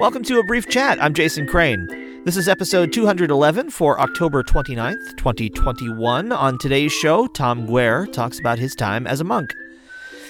Welcome to a brief chat. I'm Jason Crane. This is episode 211 for October 29th, 2021. On today's show, Tom Guare talks about his time as a monk.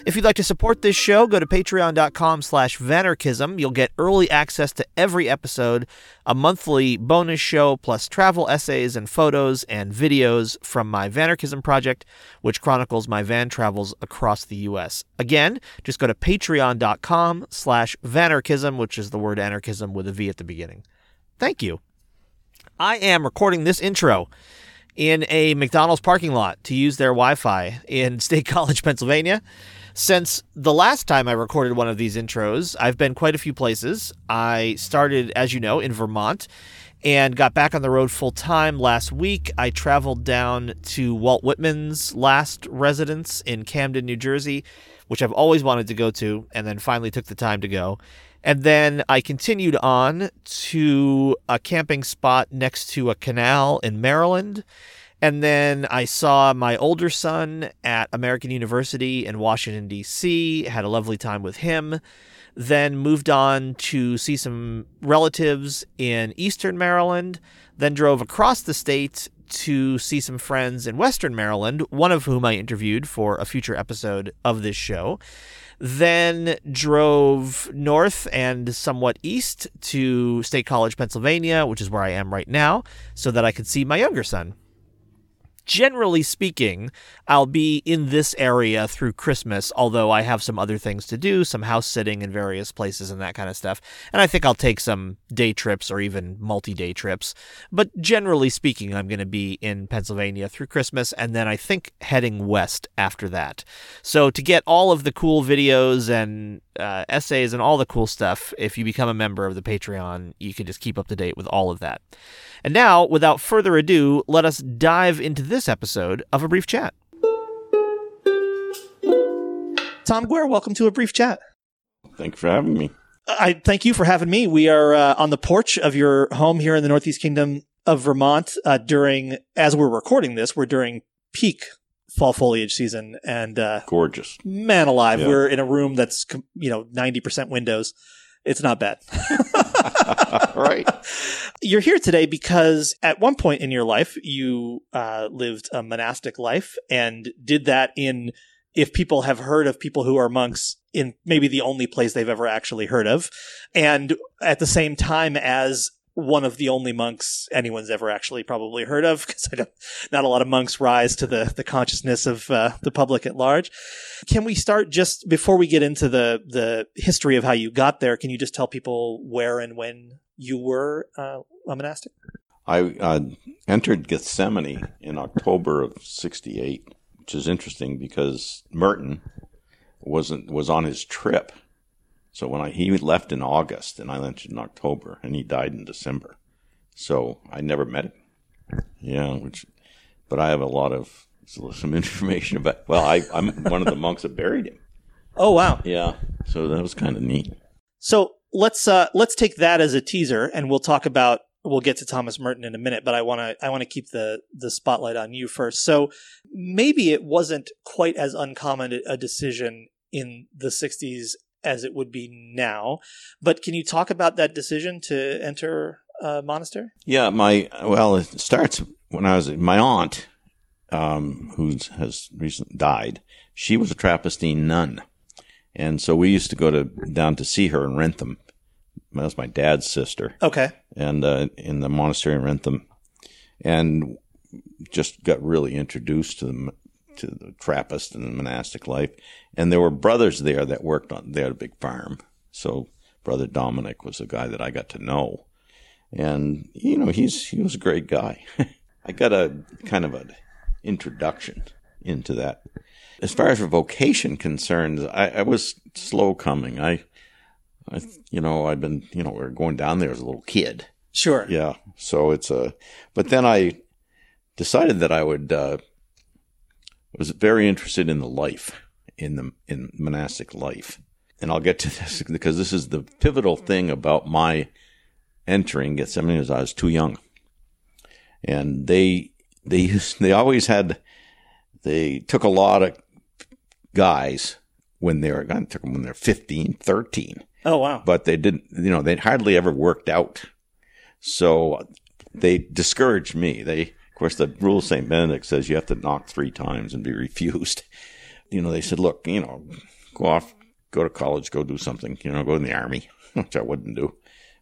If you'd like to support this show, go to patreon.com slash vanarchism. You'll get early access to every episode, a monthly bonus show, plus travel essays and photos and videos from my Vanarchism project, which chronicles my van travels across the U.S. Again, just go to patreon.com slash vanarchism, which is the word anarchism with a V at the beginning. Thank you. I am recording this intro in a McDonald's parking lot to use their Wi Fi in State College, Pennsylvania. Since the last time I recorded one of these intros, I've been quite a few places. I started, as you know, in Vermont and got back on the road full time last week. I traveled down to Walt Whitman's last residence in Camden, New Jersey, which I've always wanted to go to, and then finally took the time to go. And then I continued on to a camping spot next to a canal in Maryland. And then I saw my older son at American University in Washington, D.C., had a lovely time with him. Then moved on to see some relatives in Eastern Maryland. Then drove across the state to see some friends in Western Maryland, one of whom I interviewed for a future episode of this show. Then drove north and somewhat east to State College, Pennsylvania, which is where I am right now, so that I could see my younger son generally speaking, I'll be in this area through Christmas, although I have some other things to do, some house sitting in various places and that kind of stuff. And I think I'll take some day trips or even multi day trips. But generally speaking, I'm going to be in Pennsylvania through Christmas and then I think heading west after that. So to get all of the cool videos and uh, essays and all the cool stuff, if you become a member of the Patreon, you can just keep up to date with all of that. And now, without further ado, let us dive into this episode of A Brief Chat. Tom Guare, welcome to A Brief Chat. Thank you for having me. I thank you for having me. We are uh, on the porch of your home here in the Northeast Kingdom of Vermont uh, during, as we're recording this, we're during peak fall foliage season and uh, gorgeous. Man alive, yeah. we're in a room that's you know ninety percent windows. It's not bad. right. You're here today because at one point in your life, you uh, lived a monastic life and did that in, if people have heard of people who are monks, in maybe the only place they've ever actually heard of. And at the same time as one of the only monks anyone's ever actually probably heard of because not a lot of monks rise to the, the consciousness of uh, the public at large. Can we start just before we get into the the history of how you got there? Can you just tell people where and when you were uh, a monastic? I uh, entered Gethsemani in October of '68, which is interesting because Merton wasn't was on his trip so when I he left in August and I left in October and he died in December. So I never met him. Yeah, which but I have a lot of some information about well, I I'm one of the monks that buried him. Oh wow. Yeah. So that was kind of neat. So let's uh let's take that as a teaser and we'll talk about we'll get to Thomas Merton in a minute, but I want to I want to keep the the spotlight on you first. So maybe it wasn't quite as uncommon a decision in the 60s as it would be now. But can you talk about that decision to enter a monastery? Yeah, my well, it starts when I was my aunt, um, who has recently died. She was a Trappistine nun, and so we used to go to down to see her in Wrentham. That was my dad's sister. Okay, and uh, in the monastery in Wrentham, and just got really introduced to the to the Trappist and the monastic life. And there were brothers there that worked on, they had a big farm. So brother Dominic was a guy that I got to know. And, you know, he's, he was a great guy. I got a kind of an introduction into that. As far as vocation concerns, I, I was slow coming. I, I, you know, I've been, you know, we are going down there as a little kid. Sure. Yeah. So it's a, but then I decided that I would, uh, was very interested in the life in the in monastic life. And I'll get to this because this is the pivotal thing about my entering Gethsemani as I was too young. And they they used, they always had they took a lot of guys when they were I took them when they're 15, 13 Oh wow! But they didn't. You know, they hardly ever worked out. So they discouraged me. They, course, the rule of St. Benedict says you have to knock three times and be refused. You know, they said, look, you know, go off, go to college, go do something, you know, go in the army, which I wouldn't do.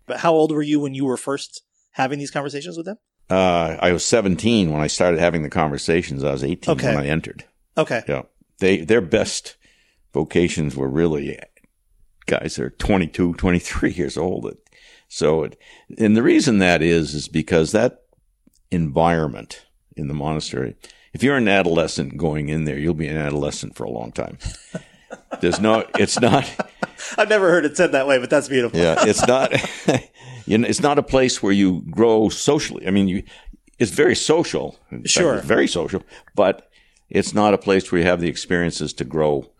But how old were you when you were first having these conversations with them? Uh, I was 17 when I started having the conversations. I was 18 okay. when I entered. Okay. Yeah. They, their best vocations were really guys that are 22, 23 years old. So, it, and the reason that is, is because that environment in the monastery, if you're an adolescent going in there, you'll be an adolescent for a long time. There's no, it's not. I've never heard it said that way, but that's beautiful. yeah, it's not. you know, it's not a place where you grow socially. I mean, you, it's very social. Sure, fact, very social, but it's not a place where you have the experiences to grow.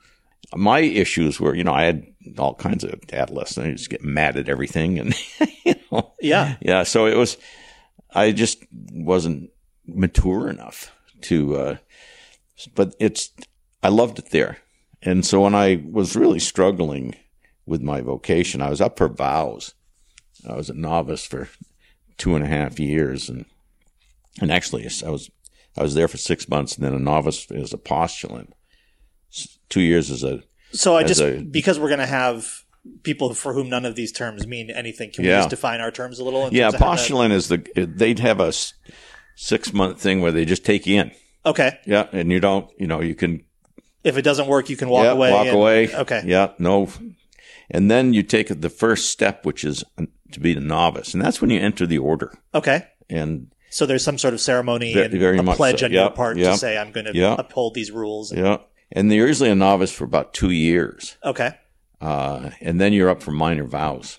My issues were, you know, I had all kinds of adolescents. I just get mad at everything, and you know, yeah, yeah. So it was. I just wasn't mature enough to. Uh, but it's. I loved it there, and so when I was really struggling with my vocation, I was up for vows. I was a novice for two and a half years, and and actually, I was I was there for six months, and then a novice as a postulant. Two years as a so I just a, because we're going to have people for whom none of these terms mean anything. Can we just define our terms a little? Yeah, postulant is the they'd have a six month thing where they just take you in. Okay. Yeah, and you don't, you know, you can. If it doesn't work, you can walk yeah, away. Walk and, away. Okay. Yeah. No. And then you take the first step, which is to be the novice, and that's when you enter the order. Okay. And so there's some sort of ceremony very, and very a pledge so. on yep, your part yep, to say I'm going to yep. uphold these rules. And, yeah. And you're usually a novice for about two years. Okay. Uh, and then you're up for minor vows.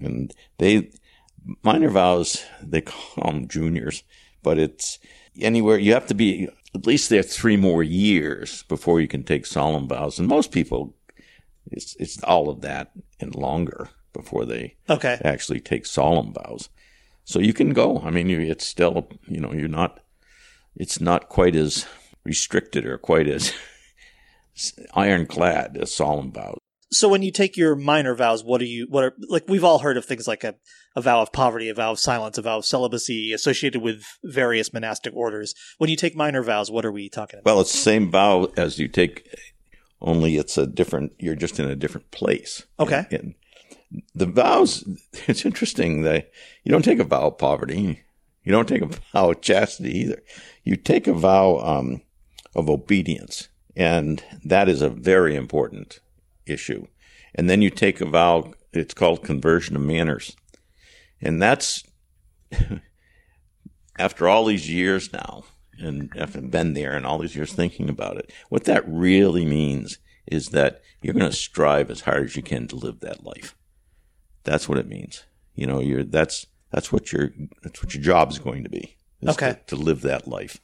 And they, minor vows, they call them juniors, but it's anywhere, you have to be at least there three more years before you can take solemn vows. And most people, it's, it's all of that and longer before they okay. actually take solemn vows. So you can go. I mean, you, it's still, you know, you're not, it's not quite as restricted or quite as ironclad as solemn vows. So when you take your minor vows, what are you, what are, like, we've all heard of things like a, a vow of poverty, a vow of silence, a vow of celibacy associated with various monastic orders. When you take minor vows, what are we talking about? Well, it's the same vow as you take, only it's a different, you're just in a different place. Okay. In the vows, it's interesting that you don't take a vow of poverty. You don't take a vow of chastity either. You take a vow um, of obedience. And that is a very important issue. And then you take a vow, it's called conversion of manners. And that's, after all these years now, and after been there and all these years thinking about it, what that really means is that you're going to strive as hard as you can to live that life. That's what it means. You know, you're, that's, that's what your, that's what your job is going to be. Okay. To, to live that life.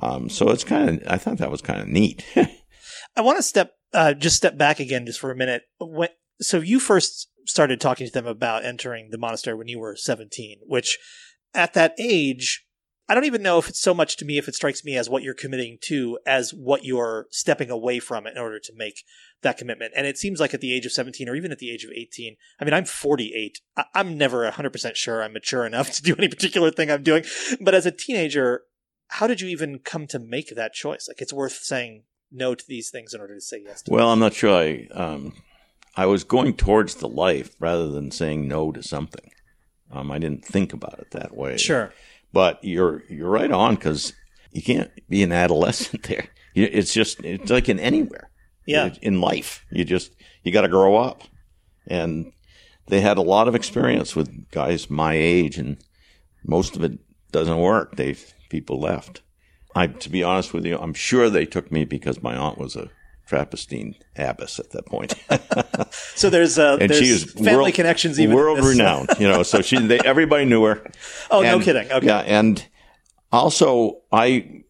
Um, so it's kind of, I thought that was kind of neat. I want to step, uh, just step back again just for a minute. When, so you first started talking to them about entering the monastery when you were 17, which at that age, I don't even know if it's so much to me if it strikes me as what you're committing to as what you're stepping away from in order to make that commitment. And it seems like at the age of 17 or even at the age of 18, I mean, I'm 48. I- I'm never 100% sure I'm mature enough to do any particular thing I'm doing. But as a teenager, how did you even come to make that choice? Like, it's worth saying no to these things in order to say yes to Well, I'm not sure I, um, I was going towards the life rather than saying no to something. Um, I didn't think about it that way. Sure. But you're, you're right on because you can't be an adolescent there. It's just, it's like in anywhere. Yeah. In life, you just, you got to grow up. And they had a lot of experience with guys my age and most of it doesn't work. They people left. I, to be honest with you, I'm sure they took me because my aunt was a Trappistine abbess at that point. so there's uh, and there's she is family world, connections, even world renowned. You know, so she they, everybody knew her. Oh, and, no kidding. Okay. Yeah, and also I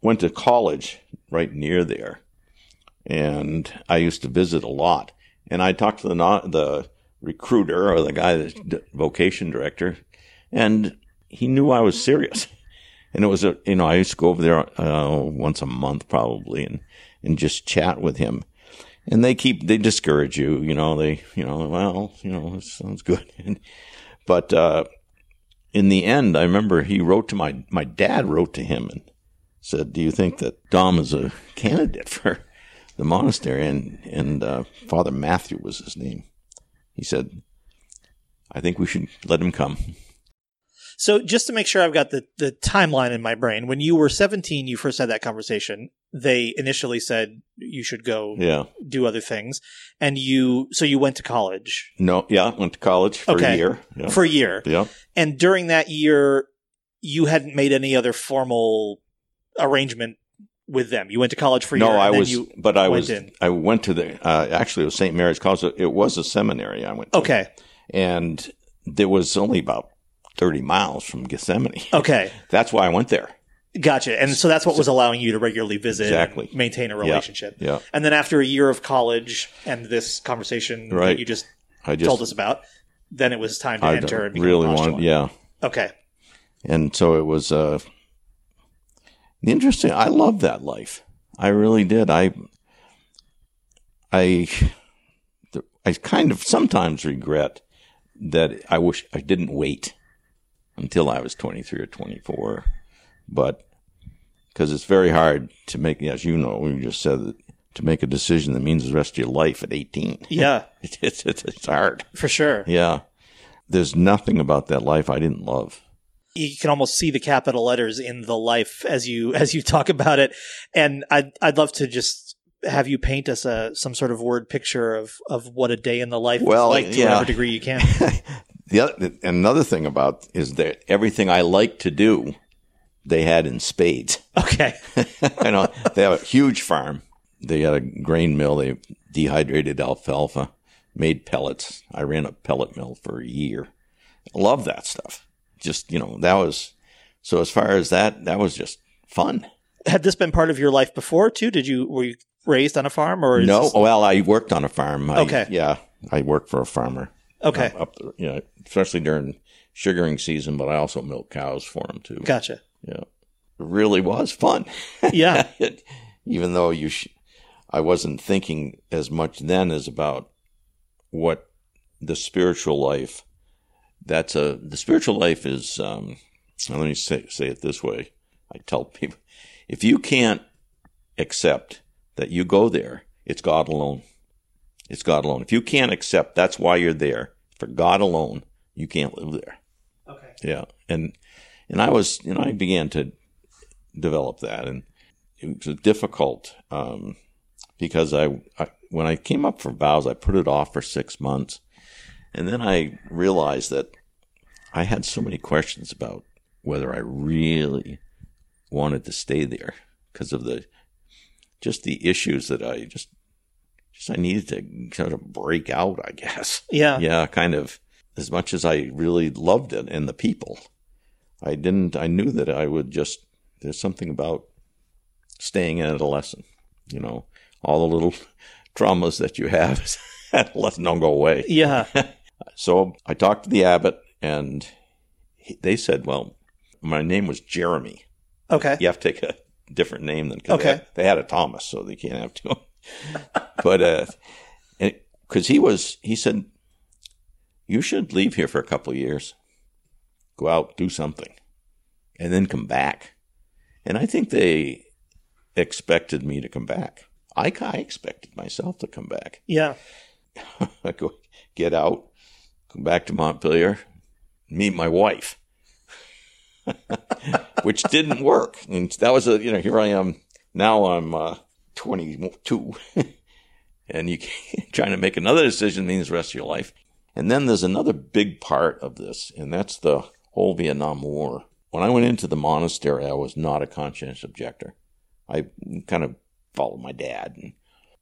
went to college right near there, and I used to visit a lot. And I talked to the the recruiter or the guy, the vocation director, and he knew I was serious. And it was a, you know, I used to go over there uh, once a month probably and, and just chat with him. and they keep they discourage you. You know, they you know, well, you know, it sounds good, but uh, in the end, I remember he wrote to my my dad wrote to him and said, "Do you think that Dom is a candidate for the monastery?" And and uh, Father Matthew was his name. He said, "I think we should let him come." So just to make sure I've got the, the timeline in my brain, when you were 17, you first had that conversation. They initially said you should go Yeah. do other things. And you, so you went to college No. Yeah. Went to college for Okay. a year. Yeah. for a year. yeah. And during that year, you hadn't made any other formal arrangement with them. You went to college for a no, year. and I was, You, but I went was, in. I went to the, uh, actually it was St. Mary's College. It was a seminary I went to. okay. And there was only about 30 miles from Gethsemani. Okay. That's why I went there. Gotcha. And so that's what was allowing you to regularly visit, Exactly. maintain a relationship. Yeah. And then after a year of college and this conversation that you just I just, told us about, then it was time to I enter and become really wanted, yeah. Okay. And so it was, uh, interesting. I loved that life. I really did. I, I, I kind of sometimes regret that I wish I didn't wait until I was 23 or 24. But because it's very hard to make, as you know, we just said that to make a decision that means the rest of your life at 18. Yeah, It's, it's, it's hard. for sure. Yeah. There's nothing about that life I didn't love. You can almost see the capital letters in the life as you as you talk about it. And I'd I'd love to just have you paint us a some sort of word picture of of what a day in the life Well, is like to yeah. whatever degree you can. The other, another thing about is that everything I like to do, they had in spades. Okay. I know they have a huge farm. They had a grain mill. They dehydrated alfalfa, made pellets. I ran a pellet mill for a year. Love that stuff. Just you know that was so. As far as that, that was just fun. Had this been part of your life before too? Did you were you raised on a farm or is No, this- well, I worked on a farm. I, Okay. yeah, I worked for a farmer. Okay. up, up the, you know, especially during sugaring season. But I also milk cows for them too. Gotcha. Yeah, it really was fun. Yeah. It- even though you, sh- I wasn't thinking as much then as about what the spiritual life. That's a the spiritual life is. Um, let me say say it this way. I tell people, if you can't accept that you go there, it's God alone. It's God alone. If you can't accept that's why you're there for God alone, you can't live there. Okay. Yeah, and and I was, you know, I began to develop that, and it was difficult um, because I, I, when I came up for vows, I put it off for six months, and then I realized that I had so many questions about whether I really wanted to stay there because of the just the issues that I just just I needed to sort of break out, I guess Yeah. yeah, kind of. As much as I really loved it and the people, I didn't. I knew that I would just. There's something about staying in adolescent. You know, all the little traumas that you have as adolescent don't go away. Yeah. So I talked to the abbot, and he, they said, "Well, my name was Jeremy. Okay. You have to take a different name than Okay. They had, they had a Thomas, so they can't have two. But uh, because he was, he said, you should leave here for a couple of years, go out, do something, and then come back. And I think they expected me to come back. I, I expected myself to come back. Yeah. I go get out, come back to Montpelier, meet my wife, which didn't work. And that was a you know here I am now I'm uh, 22, and you trying to make another decision means the rest of your life. And then there's another big part of this, and that's the whole Vietnam War. When I went into the monastery, I was not a conscientious objector. I kind of followed my dad, and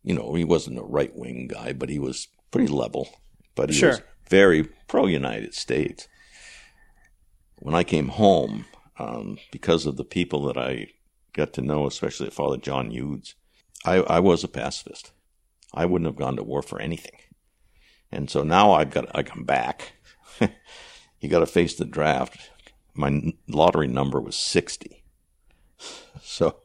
you know he wasn't a right wing guy, but he was pretty level. But he Sure. was very pro United States. When I came home, um, because of the people that I got to know, especially Father John Hughes, I, I was a pacifist. I wouldn't have gone to war for anything. And so now I've got I come back. you got to face the draft. My lottery number was sixty, so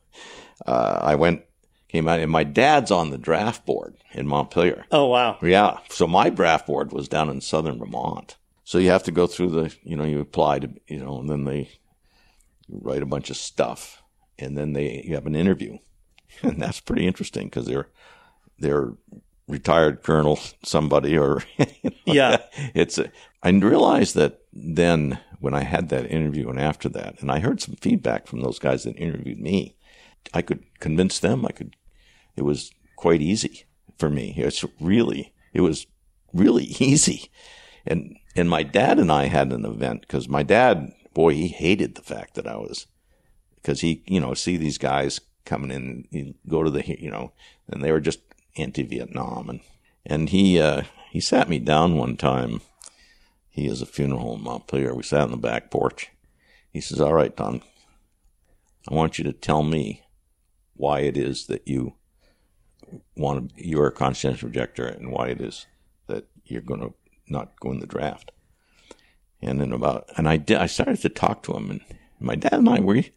uh, I went came out, and my dad's on the draft board in Montpelier. Oh wow. Yeah. So my draft board was down in southern Vermont. So you have to go through the, you know, you apply to, you know, and then they write a bunch of stuff, and then they you have an interview, and that's pretty interesting because they're they're retired colonel somebody or you know, Yeah. it's a, I realized that then when I had that interview and after that, and I heard some feedback from those guys that interviewed me, I could convince them. I could. It was quite easy for me. It's really. It was really easy, and and my dad and I had an event because my dad, boy, he hated the fact that I was because he, you know, see these guys coming in, he go to the, you know, and they were just anti-Vietnam, and and he uh, he sat me down one time. He has a funeral in Montpelier. We sat on the back porch. He says, "All right, Tom, I want you to tell me why it is that you want to, you're a conscientious objector, and why it is that you're going to not go in the draft." And then about, and I did, I started to talk to him, and my dad and I we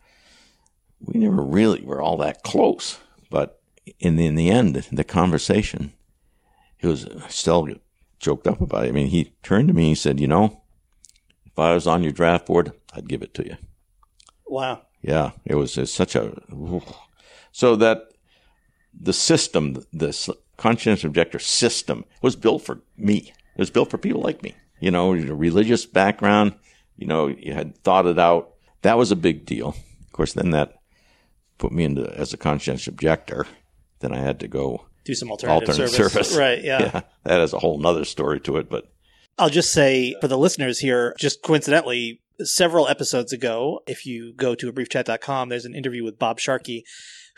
we never really were all that close, but in the, in the end, the conversation, it was still joked up about it. I mean, he turned to me, he said, "You know, if I was on your draft board, I'd give it to you." Wow. Yeah, it was it's such a so that the system, this conscientious objector system, was built for me. It was built for people like me. You know, your religious background. You know, you had thought it out. That was a big deal. Of course, then that put me into as a conscientious objector. Then I had to go Do some alternative, alternate service. service. Right. Yeah. yeah, that has a whole nother story to it. But I'll just say for the listeners here, just coincidentally, several episodes ago, if you go to a abriefchat.com, there's an interview with Bob Sharkey,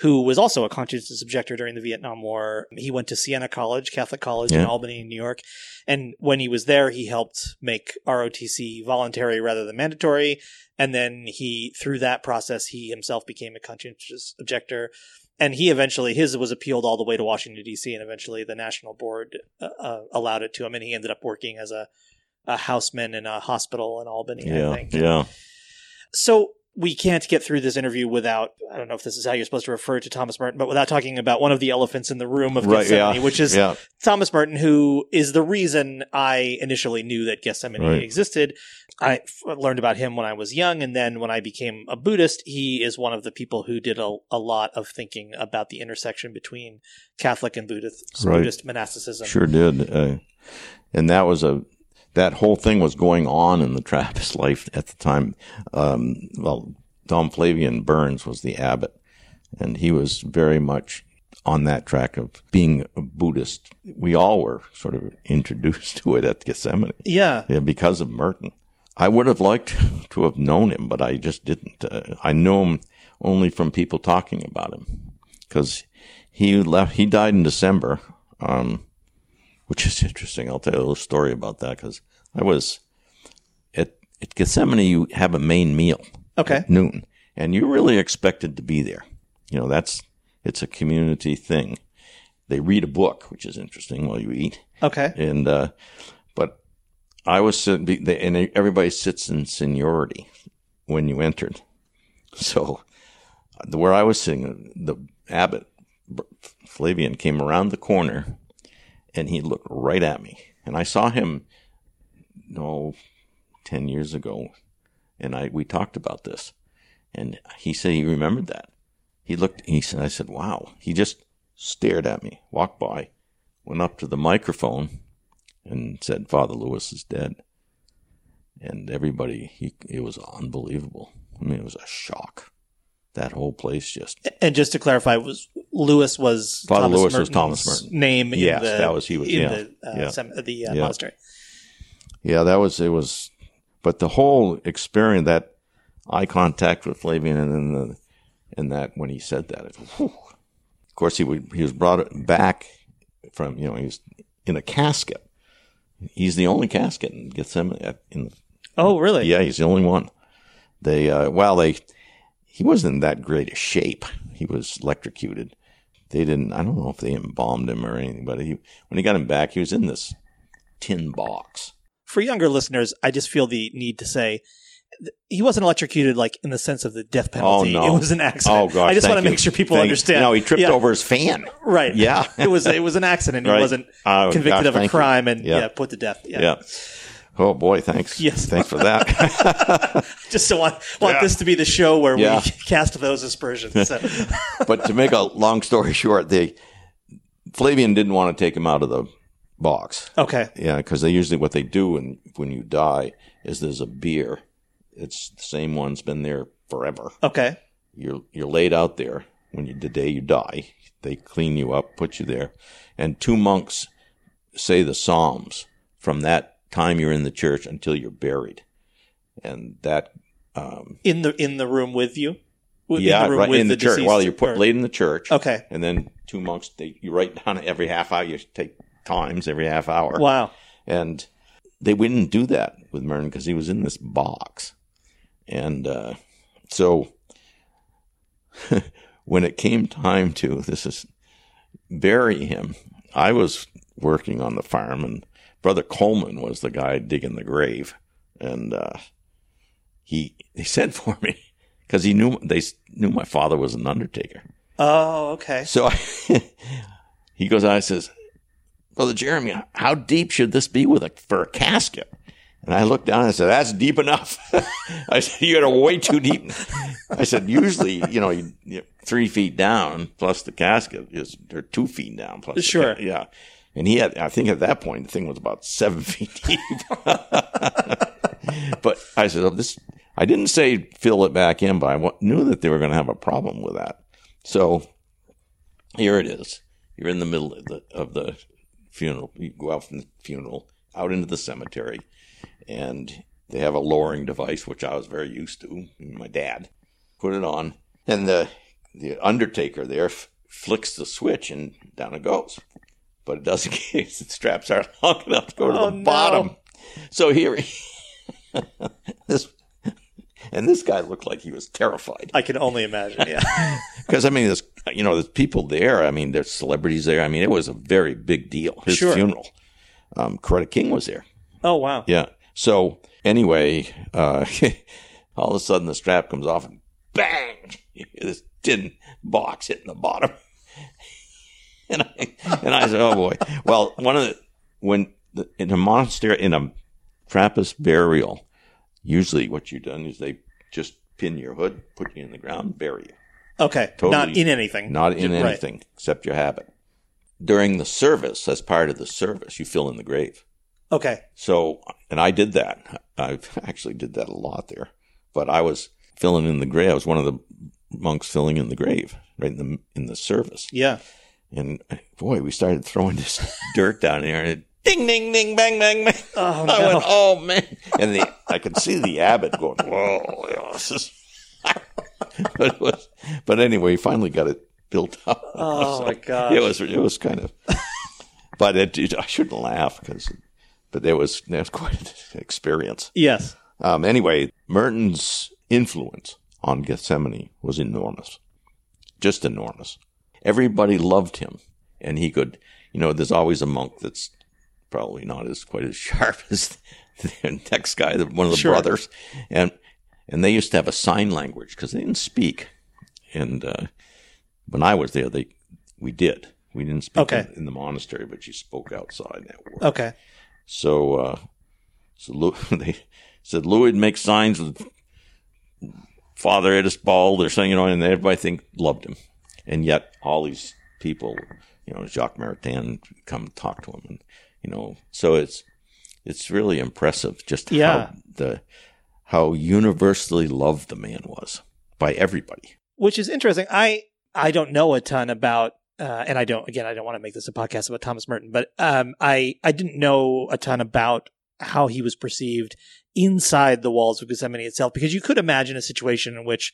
who was also a conscientious objector during the Vietnam War. He went to Siena College, Catholic College in Albany, New York. And when he was there, he helped make ROTC voluntary rather than mandatory. And then he, through that process, he himself became a conscientious objector. And he eventually, his was appealed all the way to Washington, D.C., and eventually the national board uh, uh, allowed it to him. And he ended up working as a, a houseman in a hospital in Albany, I yeah, think. yeah, So we can't get through this interview without, I don't know if this is how you're supposed to refer to Thomas Merton, but without talking about one of the elephants in the room of right, Gethsemani, yeah, which is yeah, Thomas Merton, who is the reason I initially knew that Gethsemani Right. existed. I f- learned about him when I was young, and then when I became a Buddhist, he is one of the people who did a, a lot of thinking about the intersection between Catholic and Buddhist, Right. Buddhist monasticism. Sure did. Uh, and that was a that whole thing was going on in the Trappist life at the time. Um, well, Dom Flavian Burns was the abbot, and he was very much on that track of being a Buddhist. We all were sort of introduced to it at Gethsemani Yeah. yeah, because of Merton. I would have liked to have known him, but I just didn't. Uh, I know him only from people talking about him because he left. He died in December, um, which is interesting. I'll tell you a little story about that because I was at at Gethsemani. You have a main meal Okay. at noon, and you're really expected to be there. You know, that's it's a community thing. They read a book, which is interesting while you eat. Okay. And uh, but I was sitting, and everybody sits in seniority when you entered. So where I was sitting, the abbot Flavian came around the corner, and he looked right at me, and I saw him, no, ten years ago, and I we talked about this, and he said he remembered that. He looked. He said, "I said, wow." He just stared at me, walked by, went up to the microphone, and said, "Father Louis is dead." And everybody, he, it was unbelievable. I mean, it was a shock. That whole place just And just to clarify, was Louis was Father Thomas Louis was Thomas Merton. name? in Yes, the, that was- he was- in yeah, the uh, yeah. sem- the uh, Yeah. monastery. Yeah, that was it was, but the whole experience that eye contact with Flavian and then the and that when he said that, it, whew. of course he would he was brought back from you know he was in a casket. He's the only casket in Gethsemani. at- In the. Oh, really? yeah, he's the only one. They uh, well they he wasn't in that great a shape. He was electrocuted. They didn't. I don't know if they embalmed him or anything, but he when he got him back, he was in this tin box. For younger listeners, I just feel the need to say he wasn't electrocuted like in the sense of the death oh, penalty. Oh, no. It was an accident. Oh gosh! I just want to you. make sure people Thank- understand. No, he tripped Yeah, over his fan. Right. Yeah. it was it was an accident. He Right. wasn't Oh, convicted gosh, of a thank you. crime and Yeah. yeah. put to death. Yeah. Yeah. Oh boy, thanks. Yes. thanks for that. Just so want want Yeah. this to be the show where Yeah. we cast those aspersions. So. but to make a long story short, they Flavian didn't want to take him out of the box. okay. Yeah, because they usually what they do when when you die is there's a bier. It's the same one's been there forever. Okay. You're you're laid out there when you the day you die. They clean you up, put you there, and two monks say the psalms from that time you're in the church until you're buried, and that um, In the in the room with you. In yeah, the room right with in the, church deceased while you're put or- laid in the church. Okay. and then two monks they you write down every half hour. You take times every half hour. Wow. And they wouldn't do that with Merton because he was in this box. And uh, so when it came time to this is bury him, I was working on the farm, and Brother Coleman was the guy digging the grave, and uh, he he sent for me because he knew they knew my father was an undertaker. Oh, okay. So I, he goes, I says, Brother Jeremy, how deep should this be with a for a casket? And I looked down and I said, That's deep enough. I said, You got a way too deep. I said, Usually, you know, you, you three feet down plus the casket is or two feet down plus Sure. yeah. And he had, I think at that point, the thing was about seven feet deep. but I said, oh, this, I didn't say fill it back in, but I knew that they were going to have a problem with that. So here it is. You're in the middle of the, of the funeral. You go out from the funeral out into the cemetery, and they have a lowering device, which I was very used to. My dad put it on, and the the undertaker there f- flicks the switch, and down it goes. But it doesn't case the straps aren't long enough to go to Oh, the no. bottom. So here, this and this guy looked like he was terrified. I can only imagine. Yeah. Because I mean, there's you know, there's people there. I mean, there's celebrities there. I mean, it was a very big deal. His Sure. funeral. Um, Coretta King was there. oh wow. Yeah. So anyway, uh, all of a sudden the strap comes off and bang, this tin box hitting the bottom. and I and I said, oh boy. Well, one of the when the, in a monastery in a Trappist burial, usually what you've done is they just pin your hood, put you in the ground, bury you Okay. Totally Not in anything. not in Right. anything except your habit. During the service, as part of the service, you fill in the grave. Okay. So, and I did that. I actually did that a lot there. But I was filling in the grave. I was one of the monks filling in the grave right in the in the service. Yeah. And boy, we started throwing this dirt down there, and it, ding, ding, ding, bang, bang, bang. Oh I went, oh man! And the I could see the abbot going, whoa, this is. but it was, but anyway, he finally got it built up. Oh, my gosh. It was it was kind of, but it, it- I shouldn't laugh because, but there was there was quite an experience. Yes. Um, anyway, Merton's influence on Gethsemani was enormous, just enormous. Everybody loved him, and he could, you know, there's always a monk that's probably not as quite as sharp as the next guy, one of the Sure. brothers, and and they used to have a sign language because they didn't speak. And uh, when I was there, they we did. We didn't speak Okay. in, in the monastery, but you spoke outside. That worked. Okay. So, uh, so Lou, they said Lou would make signs with Father Edis Ball. They're saying, you know, and everybody think loved him, and yet all these people, you know, Jacques Maritain come talk to him, and you know, so it's it's really impressive just Yeah. how the how universally loved the man was by everybody. Which is interesting. I I don't know a ton about uh, and I don't again I don't want to make this a podcast about Thomas Merton, but um I I didn't know a ton about how he was perceived inside the walls of Gethsemani itself because you could imagine a situation in which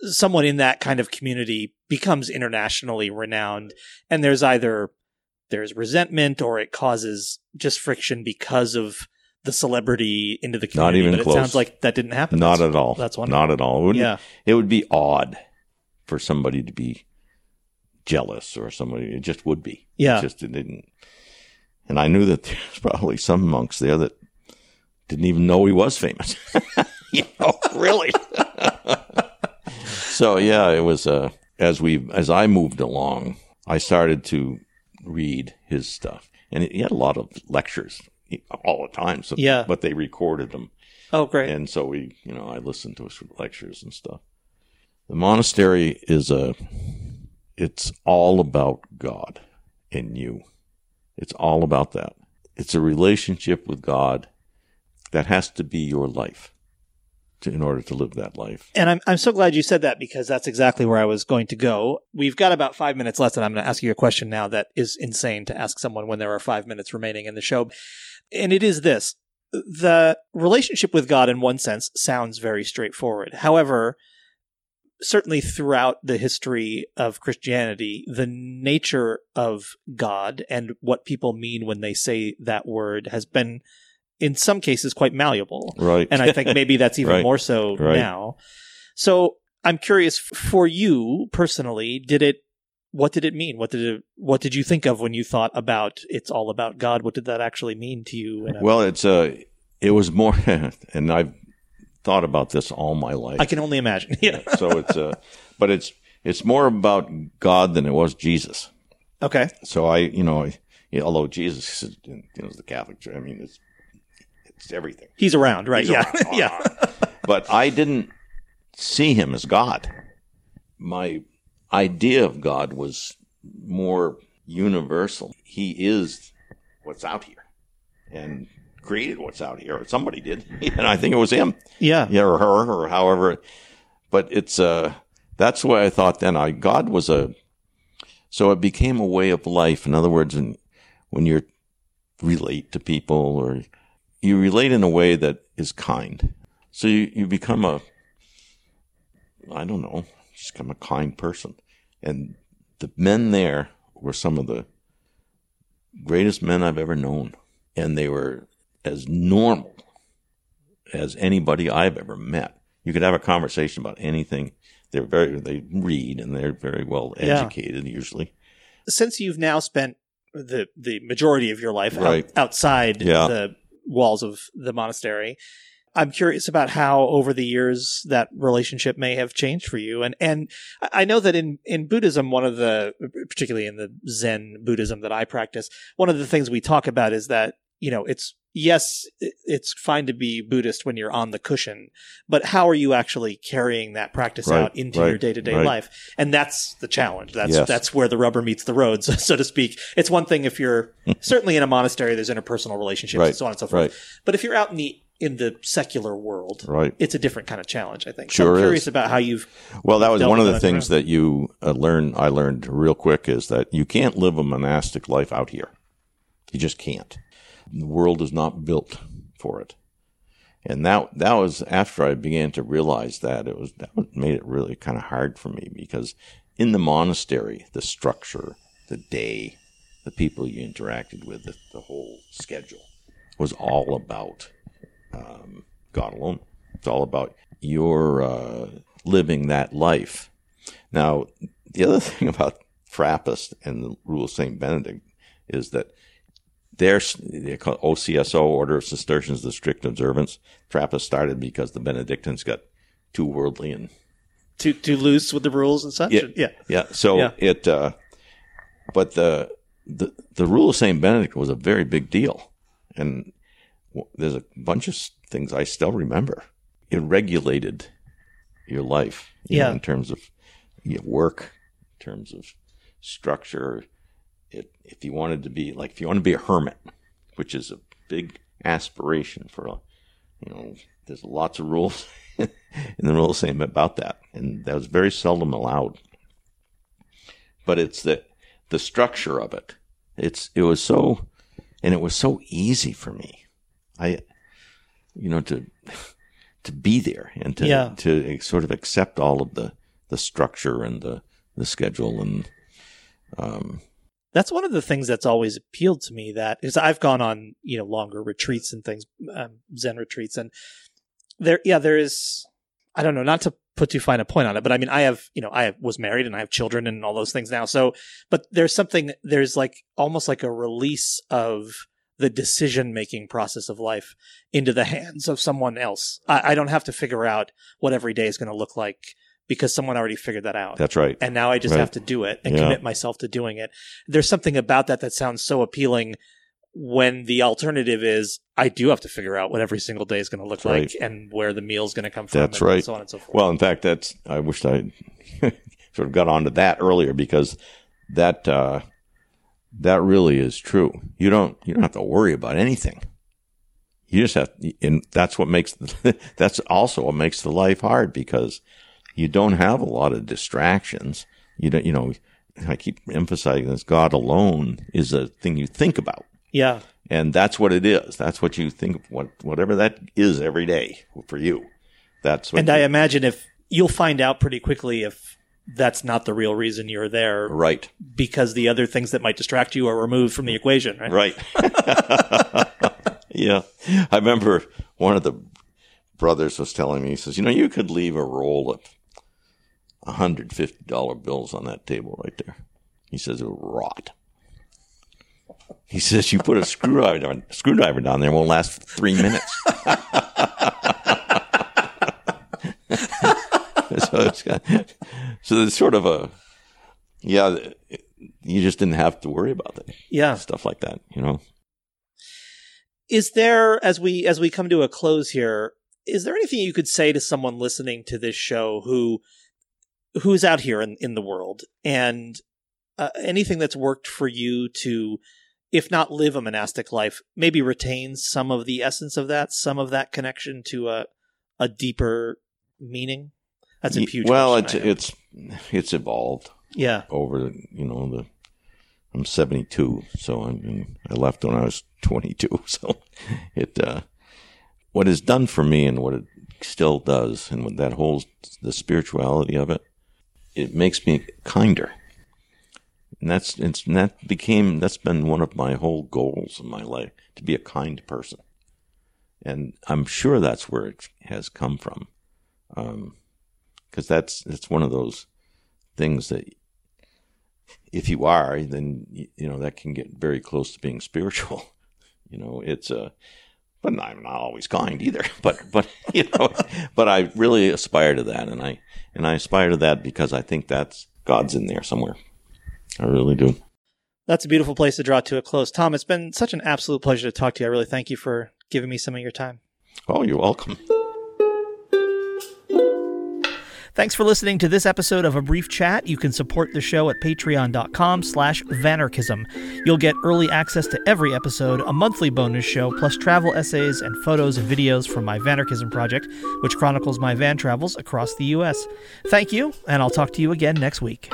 someone in that kind of community becomes internationally renowned and there's either there's resentment or it causes just friction because of the celebrity into the community. Not even but close. it sounds like that didn't happen. Not That's- at all. That's wonderful. Not at all. It Yeah. it would be odd for somebody to be jealous or somebody it just would be Yeah. it just it didn't and i knew that there's probably some monks there that didn't even know he was famous you know, really. so yeah, it was uh, as we as I moved along, I started to read his stuff, and he had a lot of lectures all the time. So Yeah. but they recorded them, Oh, great. and so we, you know, I listened to his lectures and stuff. The monastery is a, it's all about God and you. It's all about that. It's a relationship with God that has to be your life to, in order to live that life. And I'm I'm so glad you said that because that's exactly where I was going to go. We've got about five minutes left, and I'm going to ask you a question now that is insane to ask someone when there are five minutes remaining in the show. And it is this: the relationship with God, in one sense, sounds very straightforward. However, certainly throughout the history of Christianity, the nature of God and what people mean when they say that word has been, in some cases, quite malleable Right. and I think maybe that's even Right. more so Right. now. So I'm curious for you personally, did it what did it mean? What did it what did you think of when you thought about it's all about God? What did that actually mean to you? well, it's a, it was more, and I've thought about this all my life. I can only imagine. Yeah. so it's a, but it's, it's more about God than it was Jesus. Okay. So I, you know, I, although Jesus you know, is the Catholic Church, I mean, it's, it's everything. He's around, right? He's yeah. around. yeah. But I didn't see him as God. My idea of God was more universal. He is what's out here and created what's out here. Somebody did. And I think it was him. Yeah. yeah, or her, or however. But it's uh, that's why I thought then. I God was a, so it became a way of life. In other words, when when you relate to people, or you relate in a way that is kind, so you you become a, I don't know, just become a kind person, and the men there were some of the greatest men I've ever known, and they were as normal as anybody I've ever met. You could have a conversation about anything. They're very they read and they're very well Yeah. educated usually. Since you've now spent the the majority of your life out- outside Yeah. the walls of the monastery, I'm curious about how over the years that relationship may have changed for you. And and I know that in in Buddhism, one of the particularly in the Zen Buddhism that I practice, one of the things we talk about is that you know it's yes it's fine to be buddhist when you're on the cushion but how are you actually carrying that practice Right, out into right, your day-to-day right. life and that's the challenge that's Yes. that's where the rubber meets the road so, so to speak it's one thing if you're certainly in a monastery there's interpersonal relationships and so on and so forth right. but if you're out in the in the secular world Right. it's a different kind of challenge i think so Sure i'm is. curious about how you've Well, that was one of the things that you uh, learn. I learned real quick is that you can't live a monastic life out here. You just can't. The world is not built for it. And that that was after I began to realize that it was that made it really kind of hard for me because in the monastery, the structure, the day, the people you interacted with, the, the whole schedule was all about um, God alone. It's all about your uh, living that life. Now, the other thing about Trappist and the rule of Saint Benedict is that their they call it OCSO Order of Cistercians, the strict observance. Trappist started because the Benedictines got too worldly and too too loose with the rules and such Yeah. yeah yeah. So Yeah. it, uh, but the the the rule of Saint Benedict was a very big deal, and there's a bunch of things I still remember. It regulated your life, you know, Yeah. in terms of your work, in terms of structure. It if you wanted to be like if you want to be a hermit, which is a big aspiration for a you know, there's lots of rules in the rule saying about that, and that was very seldom allowed. But it's the the structure of it. It's it was so, and it was so easy for me. I, you know, to to be there and to Yeah. to sort of accept all of the the structure and the the schedule and um that's one of the things that's always appealed to me that is i've gone on you know longer retreats and things um, zen retreats and there yeah there is i don't know not to put too fine a point on it but i mean i have you know i was married and i have children and all those things now so but there's something there's like almost like a release of the decision making process of life into the hands of someone else. I, I don't have to figure out what every day is going to look like because someone already figured that out. That's right. and now I just Right. have to do it and Yeah. commit myself to doing it. There's something about that that sounds so appealing when the alternative is I do have to figure out what every single day is going to look right. like and where the meal is going to come from. That's and right. So on and so forth. Well, in fact, that's I wish I sort of got onto that earlier because that uh, that really is true. You don't you don't have to worry about anything. You just have, and that's what makes that's also what makes the life hard because you don't have a lot of distractions. You don't, you know. I keep emphasizing this: God alone is a thing you think about yeah. and that's what it is. That's what you think. What whatever that is every day for you. That's what. And I imagine if you'll find out pretty quickly if that's not the real reason you're there right, because the other things that might distract you are removed from the equation, right? right. yeah, I remember one of the brothers was telling me. He says, "You know, you could leave a roll of hundred fifty dollar bills on that table right there." He says it would rot. He says you put a screwdriver screwdriver down there, it won't last three minutes. so it's got, so it's sort of a yeah. You just didn't have to worry about that Yeah. stuff like that, you know. is there as we as we come to a close here is there anything you could say to someone listening to this show who who's out here in, in the world and uh, anything that's worked for you to if not live a monastic life maybe retain some of the essence of that some of that connection to a a deeper meaning that's a huge well, it's it's it's evolved yeah over you know the. I'm 72, so I mean I left when I was 22. So it uh, what it's done for me and what it still does, and what that whole the spirituality of it, it makes me kinder. And that's it's and that became that's been one of my whole goals in my life to be a kind person, and I'm sure that's where it has come from, um, because that's it's one of those things that if you are, then you know that can get very close to being spiritual. You know, it's a, but I'm not always kind either. But but you know, but I really aspire to that, and I and I aspire to that because I think that's God's in there somewhere. I really do. that's a beautiful place to draw to a close tom it's been such an absolute pleasure to talk to you i really thank you for giving me some of your time Oh, you're welcome. Thanks for listening to this episode of A Brief Chat. You can support the show at patreon.com slash vanarchism. You'll get early access to every episode, a monthly bonus show, plus travel essays and photos and videos from my Vanarchism project, which chronicles my van travels across the U.S. Thank you, and I'll talk to you again next week.